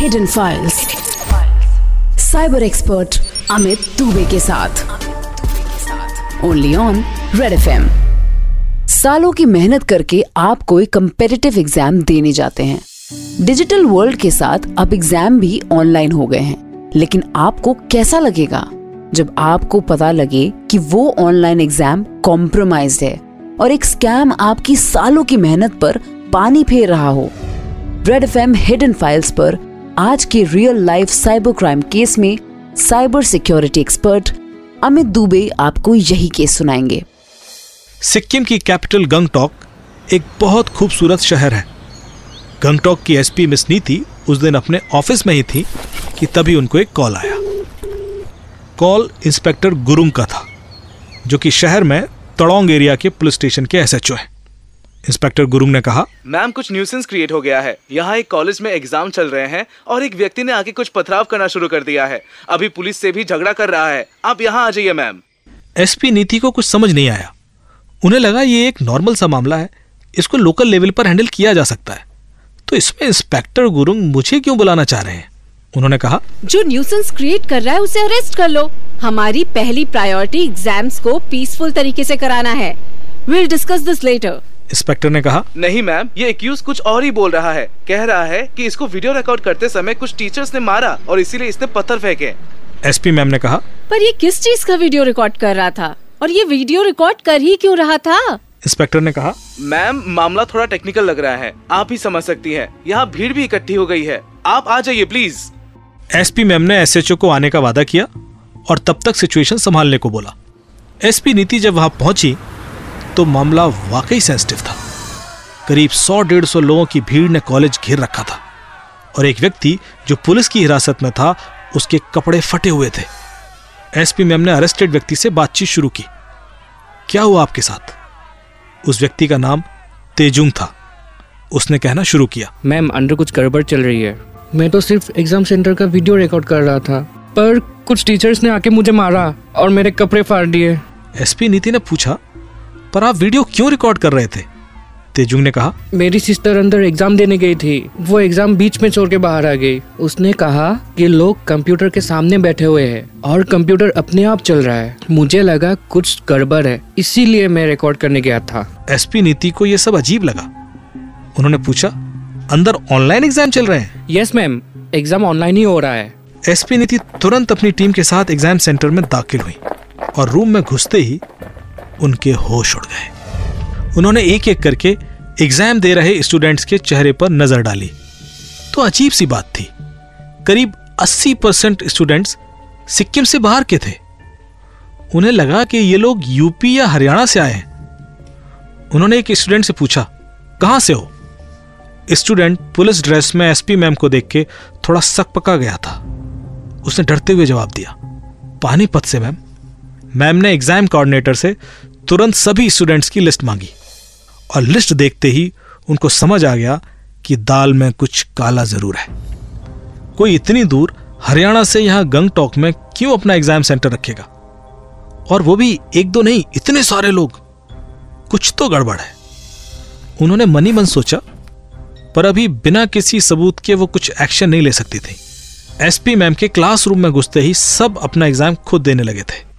Hidden files cyber expert Amit Dubey के साथ. Only on Red FM सालों की मेहनत करके आप कोई कंपेटिटिव एग्ज़ाम देने जाते हैं. डिजिटल वर्ल्ड के साथ अब एग्ज़ाम भी ऑनलाइन हो गए हैं. लेकिन आपको कैसा लगेगा? जब आपको पता लगे कि वो ऑनलाइन एग्ज़ाम कॉम्प्रोमाइज है और एक स्कैम आपकी सालों की मेहनत पर पानी फेर रहा हो. रेड एफ़ हिडन फाइल्स पर आज के real life cyber crime case में cyber security expert Amit Dubey आपको यही केस सुनाएँगे। सिक्किम की कैपिटल गंगटोक एक बहुत खूबसूरत शहर है। गंगटोक की एसपी मिस नीति उस दिन अपने ऑफ़िस में ही थी कि तभी उनको एक कॉल आया। कॉल इंस्पेक्टर गुरुंग का था, जो कि शहर में तड़ोंग एरिया के पुलिस स्टेशन के एसएचओ हैं। इंस्पेक्टर गुरुंग ने कहा मैम कुछ न्यूसेंस क्रिएट हो गया है। यहाँ एक कॉलेज में एग्ज़ाम चल रहे हैं और एक व्यक्ति ने आके कुछ पथराव करना शुरू कर दिया है। अभी पुलिस से भी झगड़ा कर रहा है। आप यहाँ आ जाइए मैम। एसपी नीति को कुछ समझ नहीं आया। उन्हें लगा ये एक नॉर्मल सा मामला है। इसको लोकल लेवल पर हैंडल किया जा सकता है। तो इसमें इंस्पेक्टर गुरुंग मुझे क्यों बुलाना चाह रहे हैं? उन्होंने कहा जो न्यूसेंस क्रिएट कर रहा है उसे अरेस्ट कर लो। हमारी पहली प्रायोरिटी एग्ज़ाम्स को पीसफुल तरीके से कराना है। Will discuss this letter inspector ने कहा। नहीं मैम ये एक्यूज कुछ और ही बोल रहा है। कह रहा है कि इसको वीडियो रिकॉर्ड करते समय कुछ टीचर्स ने मारा और इसीलिए इसने पत्थर फेंके। एसपी मैम ने कहा। पर ये किस चीज़ का वीडियो रिकॉर्ड कर रहा था? और ये वीडियो रिकॉर्ड कर ही क्यों रहा था? इंस्पेक्टर ने कहा। मैम मामला थोड़ा टेक्निकल लग रहा है। आप ही समझ सकती है। यहाँ भीड़ भी इकट्ठी हो गई है। आप आ जाइए प्लीज़ एसपी मैम ने एसएचओ को आने का वादा किया और तब तक सिचुएशन संभालने को बोला। एसपी नीति जब वहाँ पहुँची तो मामला वाकई सेंसिटिव था। करीब सौ डेढ़ सौ लोगों की भीड़ ने कॉलेज घेर रखा था और एक व्यक्ति जो पुलिस की हिरासत में था उसके कपड़े फटे हुए थे। एसपी मैम ने अरेस्टेड व्यक्ति से बातचीत शुरू की। क्या हुआ आपके साथ? उस व्यक्ति का नाम तेजुंग था। उसने कहना शुरू किया। मैम अंदर कुछ गड़बड़ चल रही है। मैं तो सिर्फ़ एग्ज़ाम सेंटर का वीडियो रिकॉर्ड कर रहा था पर कुछ टीचर्स ने आके मुझे मारा और मेरे कपड़े फाड़ दिए। एसपी नीति ने पूछा पर आप वीडियो क्यों रिकॉर्ड कर रहे थे? तेजुंग ने कहा मेरी सिस्टर अंदर एग्ज़ाम देने गई थी। वो एग्ज़ाम बीच में छोड़ के बाहर आ गई। उसने कहा कि लोग कंप्यूटर के सामने बैठे हुए हैं और कंप्यूटर अपने आप चल रहा है। मुझे लगा कुछ गड़बड़ है इसीलिए मैं रिकॉर्ड करने गया था। एसपी नीति को ये सब अजीब लगा। उन्होंने पूछा अंदर ऑनलाइन एग्ज़ाम चल रहे हैं? यस मैम एग्ज़ाम ऑनलाइन ही हो रहा है। एसपी नीति तुरंत अपनी टीम के साथ एग्ज़ाम सेंटर में दाखिल हुई और रूम में घुसते ही उनके होश उड़ गए। उन्होंने एक एक करके एग्ज़ाम दे रहे स्टूडेंट्स के चेहरे पर नज़र डाली। तो अजीब सी बात थी। करीब 80 परसेंट स्टूडेंट्स सिक्किम से बाहर के थे। उन्हें लगा कि ये लोग यूपी या हरियाणा से आए हैं। उन्होंने एक स्टूडेंट से पूछा, कहाँ से हो? स्टूडेंट पुलिस ड्रेस में एसपी मैम को देख के थोड़ा सक पका गया था। उसने डरते हुए जवाब दिया, पानीपत से मैम। मैम ने एग्ज़ाम कोऑर्डिनेटर से तुरंत सभी स्टूडेंट्स की लिस्ट मांगी। और लिस्ट देखते ही उनको समझ आ गया कि दाल में कुछ काला ज़रूर है। कोई इतनी दूर हरियाणा से यहाँ गंगटोक में क्यों अपना एग्ज़ाम सेंटर रखेगा? और वो भी एक दो नहीं, इतने सारे लोग। कुछ तो गड़बड़ है। उन्होंने मनी मन सोचा, पर अभी बिना किसी सबूत के वो कुछ एक्शन नहीं ले सकती थी। एसपी मैम के क्लासरूम में घुसते ही सब अपना एग्ज़ाम खुद देने लगे थे।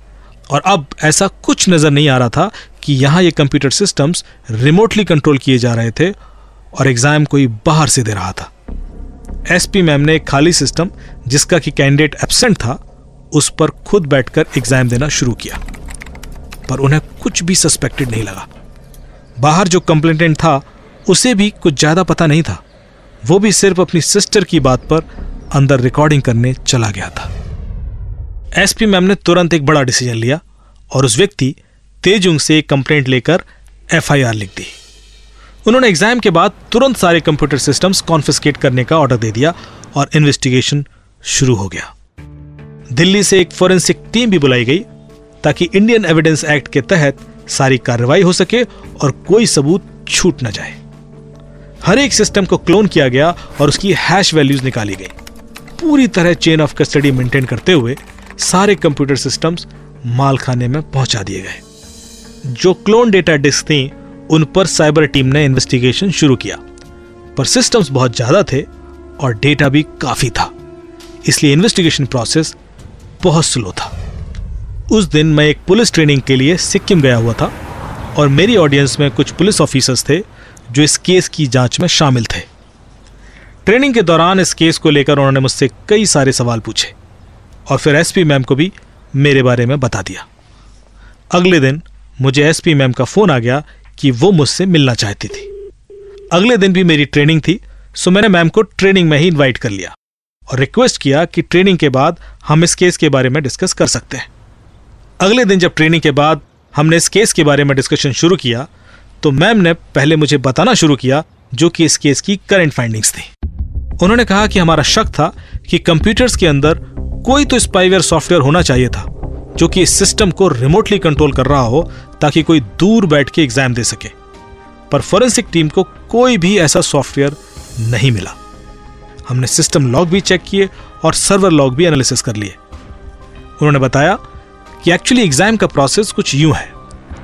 और अब ऐसा कुछ नज़र नहीं आ रहा था कि यहाँ ये कंप्यूटर सिस्टम्स रिमोटली कंट्रोल किए जा रहे थे और एग्ज़ाम कोई बाहर से दे रहा था। एसपी मैम ने एक खाली सिस्टम जिसका कि कैंडिडेट एबसेंट था, उस पर खुद बैठकर एग्ज़ाम देना शुरू किया। पर उन्हें कुछ भी सस्पेक्टेड नहीं लगा। बाहर जो कंप्लेंटेंट था, उसे भी कुछ ज़्यादा पता नहीं था। वो भी सिर्फ़ अपनी सिस्टर की बात पर अंदर रिकॉर्डिंग करने चला गया था। एसपी मैम ने तुरंत एक बड़ा डिसीज़न लिया और उस व्यक्ति तेजुंग से एक कंप्लेंट लेकर एफआईआर लिख दी। उन्होंने एग्ज़ाम के बाद तुरंत सारे कंप्यूटर सिस्टम्स कॉन्फिस्केट करने का ऑर्डर दे दिया और इन्वेस्टिगेशन शुरू हो गया। दिल्ली से एक फोरेंसिक टीम भी बुलाई गई ताकि इंडियन एविडेंस एक्ट के तहत सारी कार्रवाई हो सके और कोई सबूत छूट न जाए। हर एक सिस्टम को क्लोन किया गया और उसकी हैश वैल्यूज़ निकाली गई। पूरी तरह चेन ऑफ़ कस्टडी मेंटेन करते हुए सारे कंप्यूटर सिस्टम्स मालखाने में पहुँचा दिए गए। जो क्लोन डेटा डिस्क थी, उन पर साइबर टीम ने इन्वेस्टिगेशन शुरू किया। पर सिस्टम्स बहुत ज़्यादा थे और डेटा भी काफ़ी था। इसलिए इन्वेस्टिगेशन प्रोसेस बहुत स्लो था। उस दिन मैं एक पुलिस ट्रेनिंग के लिए सिक्किम गया हुआ था और मेरी ऑडियंस में कुछ पुलिस ऑफिसर्स थे, जो इस केस की जाँच में शामिल थे। ट्रेनिंग के दौरान इस केस को लेकर उन्होंने मुझसे कई सारे सवाल पूछे। और फिर एसपी मैम को भी मेरे बारे में बता दिया। अगले दिन मुझे एसपी मैम का फ़ोन आ गया कि वो मुझसे मिलना चाहती थी। अगले दिन भी मेरी ट्रेनिंग थी सो मैंने मैम को ट्रेनिंग में ही इनवाइट कर लिया और रिक्वेस्ट किया कि ट्रेनिंग के बाद हम इस केस के बारे में डिस्कस कर सकते हैं। अगले दिन जब ट्रेनिंग के बाद हमने इस केस के बारे में डिस्कशन शुरू किया तो मैम ने पहले मुझे बताना शुरू किया जो कि इस केस की करंट फाइंडिंग्स थी। उन्होंने कहा कि हमारा शक था कि कंप्यूटर्स के अंदर कोई तो स्पाईवेयर सॉफ्टवेयर होना चाहिए था, जो कि इस सिस्टम को रिमोटली कंट्रोल कर रहा हो, ताकि कोई दूर बैठ के एग्ज़ाम दे सके। पर फोरेंसिक टीम को कोई भी ऐसा सॉफ्टवेयर नहीं मिला। हमने सिस्टम लॉग भी चेक किए और सर्वर लॉग भी एनालिसिस कर लिए। उन्होंने बताया कि एक्चुअली एग्ज़ाम का प्रोसेस कुछ यूँ है।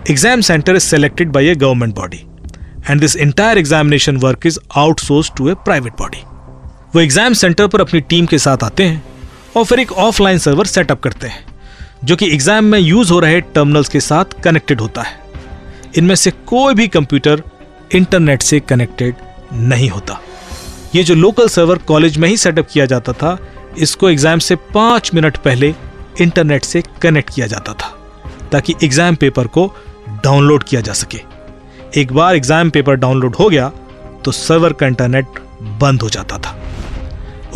Exam centre is selected by a government body and this entire examination work is outsource to a private body वो एग्ज़ाम सेंटर पर अपनी टीम के साथ आते हैं। और फिर एक ऑफलाइन सर्वर सेटअप करते हैं, जो कि एग्ज़ाम में यूज़ हो रहे टर्मिनल्स के साथ कनेक्टेड होता है। इनमें से कोई भी कंप्यूटर इंटरनेट से कनेक्टेड नहीं होता। ये जो लोकल सर्वर कॉलेज में ही सेटअप किया जाता था, इसको एग्ज़ाम से पाँच मिनट पहले इंटरनेट से कनेक्ट किया जाता था, ताकि एग्ज़ाम पेपर को डाउनलोड किया जा सके। एक बार एग्ज़ाम पेपर डाउनलोड हो गया तो सर्वर का इंटरनेट बंद हो जाता था।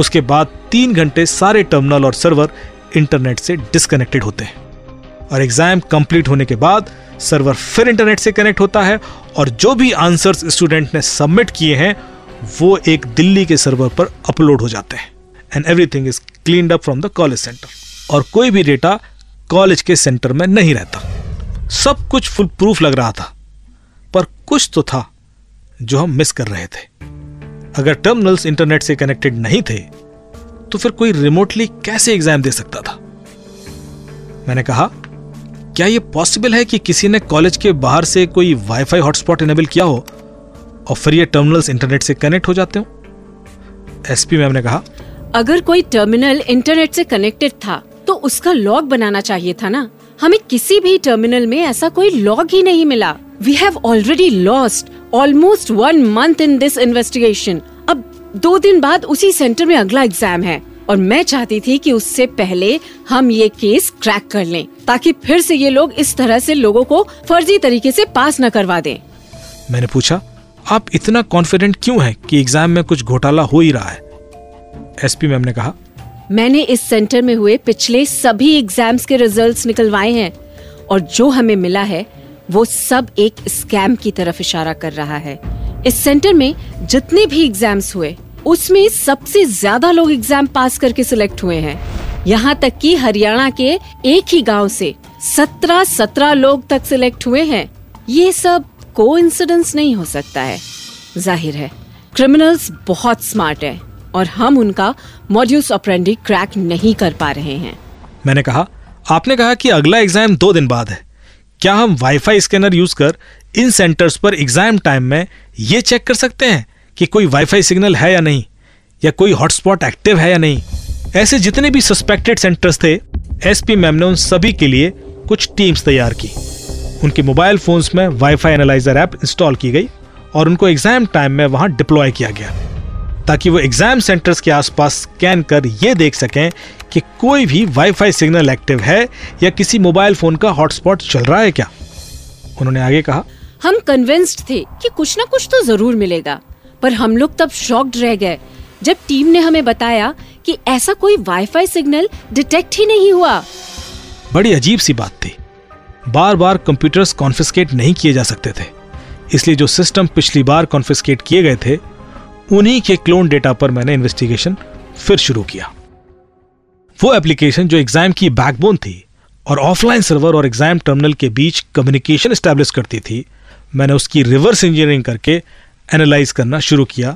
उसके बाद तीन घंटे सारे टर्मिनल और सर्वर इंटरनेट से डिस्कनेक्टेड होते हैं। और एग्ज़ाम कंप्लीट होने के बाद सर्वर फिर इंटरनेट से कनेक्ट होता है और जो भी आंसर्स स्टूडेंट ने सबमिट किए हैं, वो एक दिल्ली के सर्वर पर अपलोड हो जाते हैं। And everything is clean up from the college centre और कोई भी डेटा कॉलेज के सेंटर में नहीं रहता। सब कुछ फुल प्रूफ लग रहा था। पर कुछ तो था जो हम मिस कर रहे थे। अगर टर्मिनल्स इंटरनेट से कनेक्टेड नहीं थे तो फिर कोई रिमोटली कैसे एग्ज़ाम दे सकता था? मैंने कहा, क्या यह पॉसिबल है कि किसी ने कॉलेज के बाहर से कोई वाईफाई हॉटस्पॉट इनेबल किया हो और फिर ये टर्मिनल्स इंटरनेट से कनेक्ट हो जाते हो? एसपी मैम ने कहा, अगर कोई टर्मिनल इंटरनेट से कनेक्टेड था तो उसका लॉग बनाना चाहिए था ना? हमें किसी भी टर्मिनल में ऐसा कोई लॉग ही नहीं मिला। We have already lost almost one month in this investigation अब दो दिन बाद उसी सेंटर में अगला एग्ज़ाम है। और मैं चाहती थी कि उससे पहले हम ये केस क्रैक कर लें ताकि फिर से ये लोग इस तरह से लोगों को फर्जी तरीके से पास न करवा दें। मैंने पूछा आप इतना कॉन्फिडेंट क्यों हैं कि एग्ज़ाम में कुछ घोटाला हो ही रहा है? एसपी मैम ने कहा मैंने इस सेंटर में हुए पिछले सभी एग्ज़ाम्स के रिजल्ट्स निकलवाए हैं। और जो हमें मिला है वो सब एक स्कैम की तरफ़ इशारा कर रहा है। इस सेंटर में जितने भी एग्ज़ाम्स हुए, उसमें सबसे ज़्यादा लोग एग्ज़ाम पास करके सिलेक्ट हुए हैं। यहाँ तक कि हरियाणा के एक ही गाँव से सत्रह सत्रह लोग तक सिलेक्ट हुए हैं। ये सबको नहीं हो सकता है। ज़ाहिर है क्रिमिनल्स बहुत स्मार्ट है और हम उनका मॉड्यूस ऑपरेंडी क्रैक नहीं कर पा रहे हैं। मैंने कहा, आपने कहा कि अगला एग्ज़ाम दो दिन बाद है। क्या हम वाईफाई स्कैनर यूज़ कर इन सेंटर्स पर एग्ज़ाम टाइम में ये चेक कर सकते हैं कि कोई वाईफाई सिग्नल है या नहीं, या कोई हॉटस्पॉट एक्टिव है या नहीं? ऐसे जितने भी सस्पेक्टेड सेंटर्स थे एसपी मैम ने उन सभी के लिए कुछ टीम्स तैयार की। उनके मोबाइल फोन्स में वाईफाई एनालाइजर ऐप इंस्टॉल की गई और उनको एग्ज़ाम टाइम में वहाँ डिप्लॉय किया गया। ताकि वो एग्ज़ाम सेंटर्स के आसपास स्कैन कर ये देख सकें कि कोई भी वाईफाई सिग्नल एक्टिव है या किसी मोबाइल फ़ोन का हॉटस्पॉट चल रहा है क्या। उन्होंने आगे कहा हम कन्विंस्ड थे कि कुछ ना कुछ तो ज़रूर मिलेगा पर हम लोग तब शॉक्ड रह गए जब टीम ने हमें बताया कि ऐसा कोई वाईफाई सिग्नल डिटेक्ट ही नहीं हुआ। बड़ी अजीब सी बात थी। बार बार कंप्यूटर्स कॉन्फिस्केट नहीं किए जा सकते थे इसलिए जो सिस्टम पिछली बार कॉन्फिस्केट किए गए थे उन्हीं के क्लोन डेटा पर मैंने इन्वेस्टिगेशन फिर शुरू किया। वो एप्लीकेशन जो एग्ज़ाम की बैकबोन थी और ऑफलाइन सर्वर और एग्ज़ाम टर्मिनल के बीच कम्युनिकेशन स्टैब्लिश करती थी, मैंने उसकी रिवर्स इंजीनियरिंग करके एनालाइज करना शुरू किया।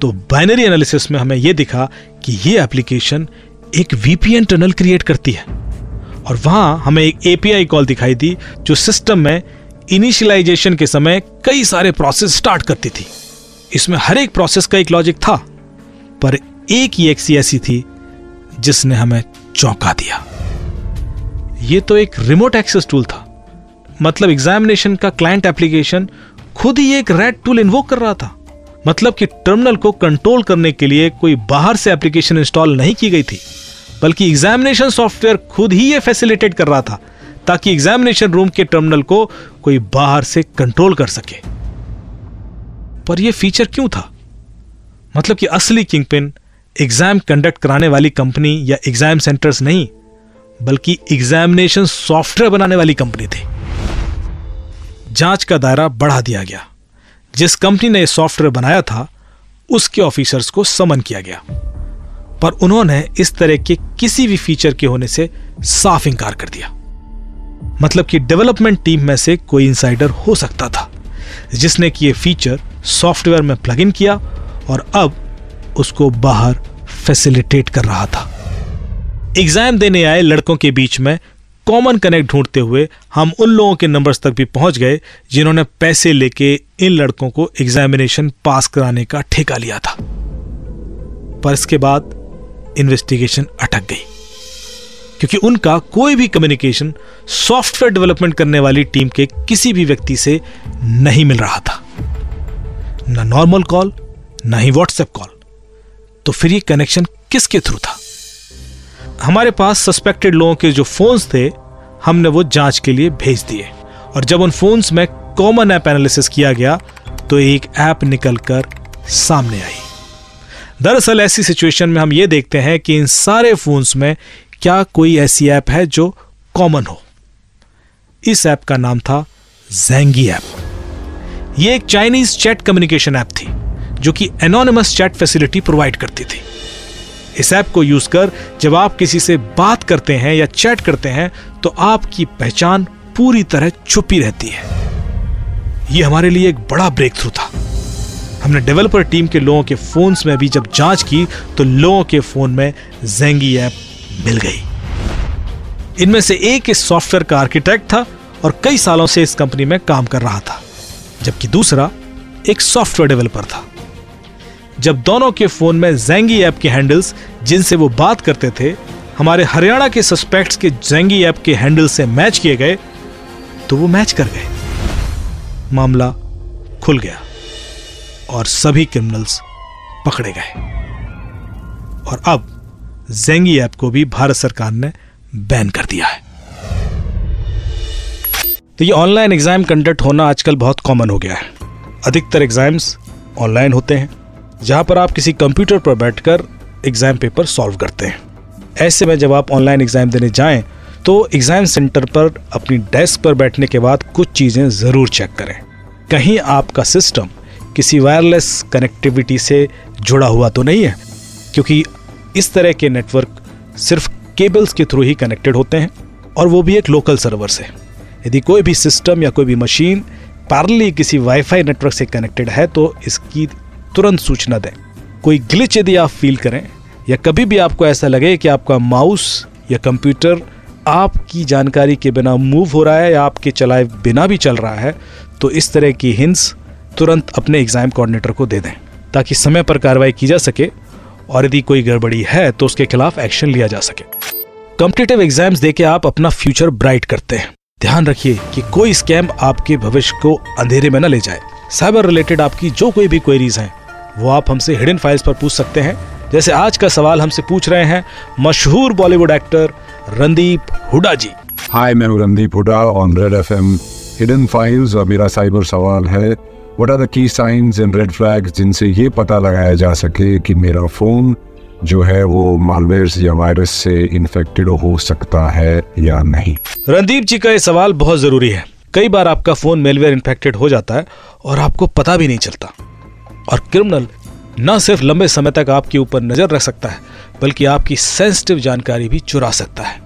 तो बाइनरी एनालिसिस में हमें यह दिखा कि यह एप्लीकेशन एक वीपीएन टनल क्रिएट करती है। और वहाँ हमें एक एपीआई कॉल दिखाई दी, जो सिस्टम में इनिशियलाइजेशन के समय कई सारे प्रोसेस स्टार्ट करती थी। इसमें हर एक प्रोसेस का एक लॉजिक था, पर एक ही एक्सी ऐसी थी जिसने हमें चौंका दिया। ये तो एक रिमोट एक्सेस टूल था। मतलब एग्जामिनेशन का क्लाइंट एप्लीकेशन खुद ही एक रेड टूल इन्वोक कर रहा था। मतलब कि टर्मिनल को कंट्रोल करने के लिए कोई बाहर से एप्लीकेशन इंस्टॉल नहीं की गई थी, बल्कि एग्जामिनेशन सॉफ्टवेयर खुद ही ये फैसिलिटेट कर रहा था, ताकि एग्जामिनेशन रूम के टर्मिनल को कोई बाहर से कंट्रोल कर सके। पर यह फीचर क्यों था? मतलब कि असली किंगपिन एग्ज़ाम कंडक्ट कराने वाली कंपनी या एग्ज़ाम सेंटर्स नहीं, बल्कि एग्जामिनेशन सॉफ्टवेयर बनाने वाली कंपनी थी। जाँच का दायरा बढ़ा दिया गया। जिस कंपनी ने सॉफ्टवेयर बनाया था, उसके ऑफिसर्स को समन किया गया। पर उन्होंने इस तरह के किसी भी फीचर के होने से साफ़ इंकार कर दिया। मतलब कि डेवलपमेंट टीम में से कोई इंसाइडर हो सकता था। जिसने कि ये फीचर सॉफ्टवेयर में प्लग इन किया और अब उसको बाहर फैसिलिटेट कर रहा था। एग्ज़ाम देने आए लड़कों के बीच में कॉमन कनेक्ट ढूंढते हुए हम उन लोगों के नंबर्स तक भी पहुँच गए जिन्होंने पैसे लेके इन लड़कों को एग्जामिनेशन पास कराने का ठेका लिया था। पर इसके बाद इन्वेस्टिगेशन अटक गई। क्योंकि उनका कोई भी कम्युनिकेशन सॉफ्टवेयर डेवलपमेंट करने वाली टीम के किसी भी व्यक्ति से नहीं मिल रहा था। ना नॉर्मल कॉल ना ही व्हाट्सएप कॉल तो फिर ये कनेक्शन किसके थ्रू था? हमारे पास सस्पेक्टेड लोगों के जो फोन्स थे, हमने वो जाँच के लिए भेज दिए। और जब उन फोन्स में कॉमन ऐप एनालिसिस किया गया तो एक ऐप निकलकर सामने आई। दरअसल ऐसी सिचुएशन में हम ये देखते हैं कि इन सारे फोन्स में क्या कोई ऐसी ऐप है जो कॉमन हो? इस ऐप का नाम था जेंगी ऐप। ये एक चाइनीज़ चैट कम्युनिकेशन ऐप थी, जो कि एनोनिमस चैट फैसिलिटी प्रोवाइड करती थी। इस ऐप को यूज़ कर जब आप किसी से बात करते हैं या चैट करते हैं तो आपकी पहचान पूरी तरह छुपी रहती है। यह हमारे लिए एक बड़ा ब्रेक थ्रू था। हमने डेवलपर टीम के लोगों के फोन्स में भी जब जाँच की तो लोगों के फ़ोन में जेंगी ऐप मिल गई। इनमें से एक इस सॉफ्टवेयर का आर्किटेक्ट था और कई सालों से इस कंपनी में काम कर रहा था, जबकि दूसरा एक सॉफ्टवेयर डेवलपर था। जब दोनों के फ़ोन में जेंगी ऐप के हैंडल्स, जिनसे वो बात करते थे, हमारे हरियाणा के सस्पेक्ट्स के जेंगी ऐप के हैंडल से मैच किए गए तो वो मैच कर गए। मामला खुल गया और सभी क्रिमिनल्स पकड़े गए। और अब जेंगी ऐप को भी भारत सरकार ने बैन कर दिया है। तो ये ऑनलाइन एग्ज़ाम कंडक्ट होना आजकल बहुत कॉमन हो गया है। अधिकतर एग्ज़ाम्स ऑनलाइन होते हैं, जहाँ पर आप किसी कंप्यूटर पर बैठकर एग्ज़ाम पेपर सॉल्व करते हैं। ऐसे में जब आप ऑनलाइन एग्ज़ाम देने जाएँ तो एग्ज़ाम सेंटर पर अपनी डेस्क पर बैठने के बाद कुछ चीज़ें ज़रूर चेक करें। कहीं आपका सिस्टम किसी वायरलेस कनेक्टिविटी से जुड़ा हुआ तो नहीं है, क्योंकि इस तरह के नेटवर्क सिर्फ़ केबल्स के थ्रू ही कनेक्टेड होते हैं, और वो भी एक लोकल सर्वर से यदि कोई भी सिस्टम या कोई भी मशीन पार्ली किसी वाईफाई नेटवर्क से कनेक्टेड है तो इसकी तुरंत सूचना दें। कोई ग्लिच यदि आप फील करें, या कभी भी आपको ऐसा लगे कि आपका माउस या कंप्यूटर आपकी जानकारी के बिना मूव हो रहा है या आपके चलाए बिना भी चल रहा है तो इस तरह की हिंस तुरंत अपने एग्ज़ाम कोऑर्डिनेटर को दे दें, ताकि समय पर कार्रवाई की जा सके और यदि कोई गड़बड़ी है तो उसके खिलाफ एक्शन लिया जा सके। कॉम्पिटेटिव एग्ज़ाम्स देके आप अपना फ्यूचर ब्राइट करते हैं। ध्यान रखिए कि कोई स्कैम आपके भविष्य को अंधेरे में न ले जाए। साइबर रिलेटेड आपकी जो कोई भी क्वेरीज हैं, वो आप हमसे हिडन फाइल्स पर पूछ सकते हैं। जैसे आज का सवाल हमसे पूछ रहे हैं मशहूर Bollywood actor Randeep Hooda ji. Hi मैं Randeep Hooda on Red FM hidden files और मेरा साइबर सवाल है what are the key signs and red flags जिनसे ये पता लगाया जा सके कि मेरा फ़ोन जो है वो मालवेयर या वायरस से इन्फेक्टेड हो सकता है या नहीं? रणदीप जी का ये सवाल बहुत ज़रूरी है। कई बार आपका फ़ोन मेलवेयर इन्फेक्टेड हो जाता है और आपको पता भी नहीं चलता। और क्रिमिनल न सिर्फ़ लंबे समय तक आपके ऊपर नज़र रख सकता है, बल्कि आपकी सेंसिटिव जानकारी भी चुरा सकता है।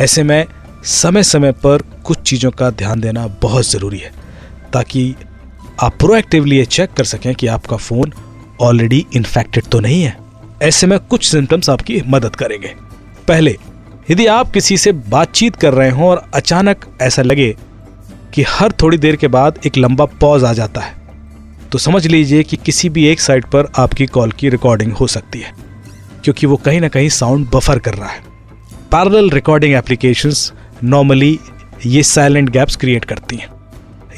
ऐसे में समय समय पर कुछ चीज़ों का ध्यान देना बहुत ज़रूरी है, ताकि आप प्रोएक्टिवली ये चेक कर सकें कि आपका फ़ोन ऑलरेडी इन्फेक्टेड तो नहीं है। ऐसे में कुछ सिम्टम्स आपकी मदद करेंगे। पहले, यदि आप किसी से बातचीत कर रहे हो और अचानक ऐसा लगे कि हर थोड़ी देर के बाद एक लंबा पॉज आ जाता है तो समझ लीजिए कि किसी भी एक साइड पर आपकी कॉल की रिकॉर्डिंग हो सकती है, क्योंकि वो कहीं ना कहीं साउंड बफर कर रहा है। पैरल रिकॉर्डिंग एप्लीकेशंस नॉर्मली ये साइलेंट गैप्स क्रिएट करती हैं।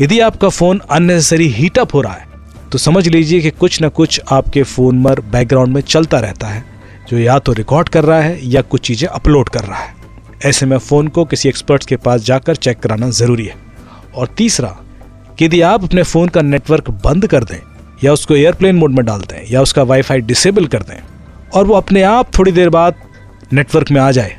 यदि आपका फ़ोन अननेसेसरी हीटअप हो रहा है तो समझ लीजिए कि कुछ ना कुछ आपके फ़ोन पर बैकग्राउंड में चलता रहता है, जो या तो रिकॉर्ड कर रहा है या कुछ चीज़ें अपलोड कर रहा है। ऐसे में फ़ोन को किसी एक्सपर्ट्स के पास जाकर चेक कराना ज़रूरी है। और तीसरा, कि यदि आप अपने फ़ोन का नेटवर्क बंद कर दें, या उसको एयरप्लेन मोड में डाल दें, या उसका वाईफाई डिसेबल कर दें, और वो अपने आप थोड़ी देर बाद नेटवर्क में आ जाए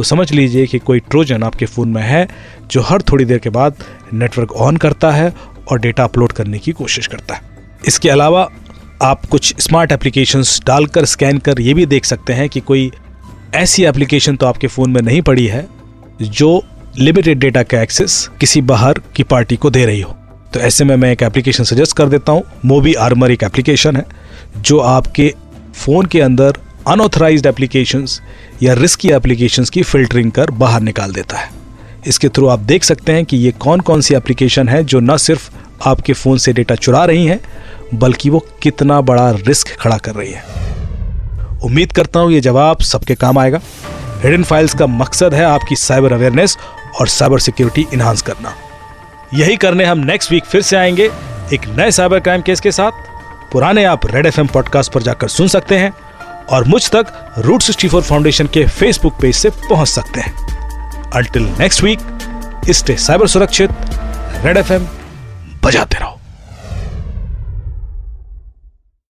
तो समझ लीजिए कि कोई ट्रोजन आपके फ़ोन में है जो हर थोड़ी देर के बाद नेटवर्क ऑन करता है और डेटा अपलोड करने की कोशिश करता है। इसके अलावा आप कुछ स्मार्ट एप्लीकेशंस डालकर, स्कैन कर ये भी देख सकते हैं कि कोई ऐसी एप्लीकेशन तो आपके फ़ोन में नहीं पड़ी है जो लिमिटेड डेटा का एक्सेस किसी बाहर की पार्टी को दे रही हो। तो ऐसे में मैं एक एप्लीकेशन सजेस्ट कर देता हूँ, मोबी आर्मर एक एप्लीकेशन है, जो आपके फ़ोन के अंदर अनऑथराइज्ड एप्लीकेशंस या रिस्की एप्लीकेशंस की फिल्टरिंग कर बाहर निकाल देता है। इसके थ्रू आप देख सकते हैं कि ये कौन कौन सी एप्लीकेशन है जो न सिर्फ़ आपके फ़ोन से डेटा चुरा रही हैं, बल्कि वो कितना बड़ा रिस्क खड़ा कर रही है। उम्मीद करता हूँ ये जवाब सबके काम आएगा। हिडन फाइल्स का मकसद है आपकी साइबर अवेयरनेस और साइबर सिक्योरिटी इन्हांस करना। यही करने हम नेक्स्ट वीक फिर से आएँगे एक नए साइबर क्राइम केस के साथ। पुराने आप रेड एफएम पॉडकास्ट पर जाकर सुन सकते हैं। और मुझ तक रूट सिक्सटी फोर फाउंडेशन के फेसबुक पेज से पहुँच सकते हैं। Until next week stay cyber सुरक्षित रेड एफ़ एम बजाते रहो।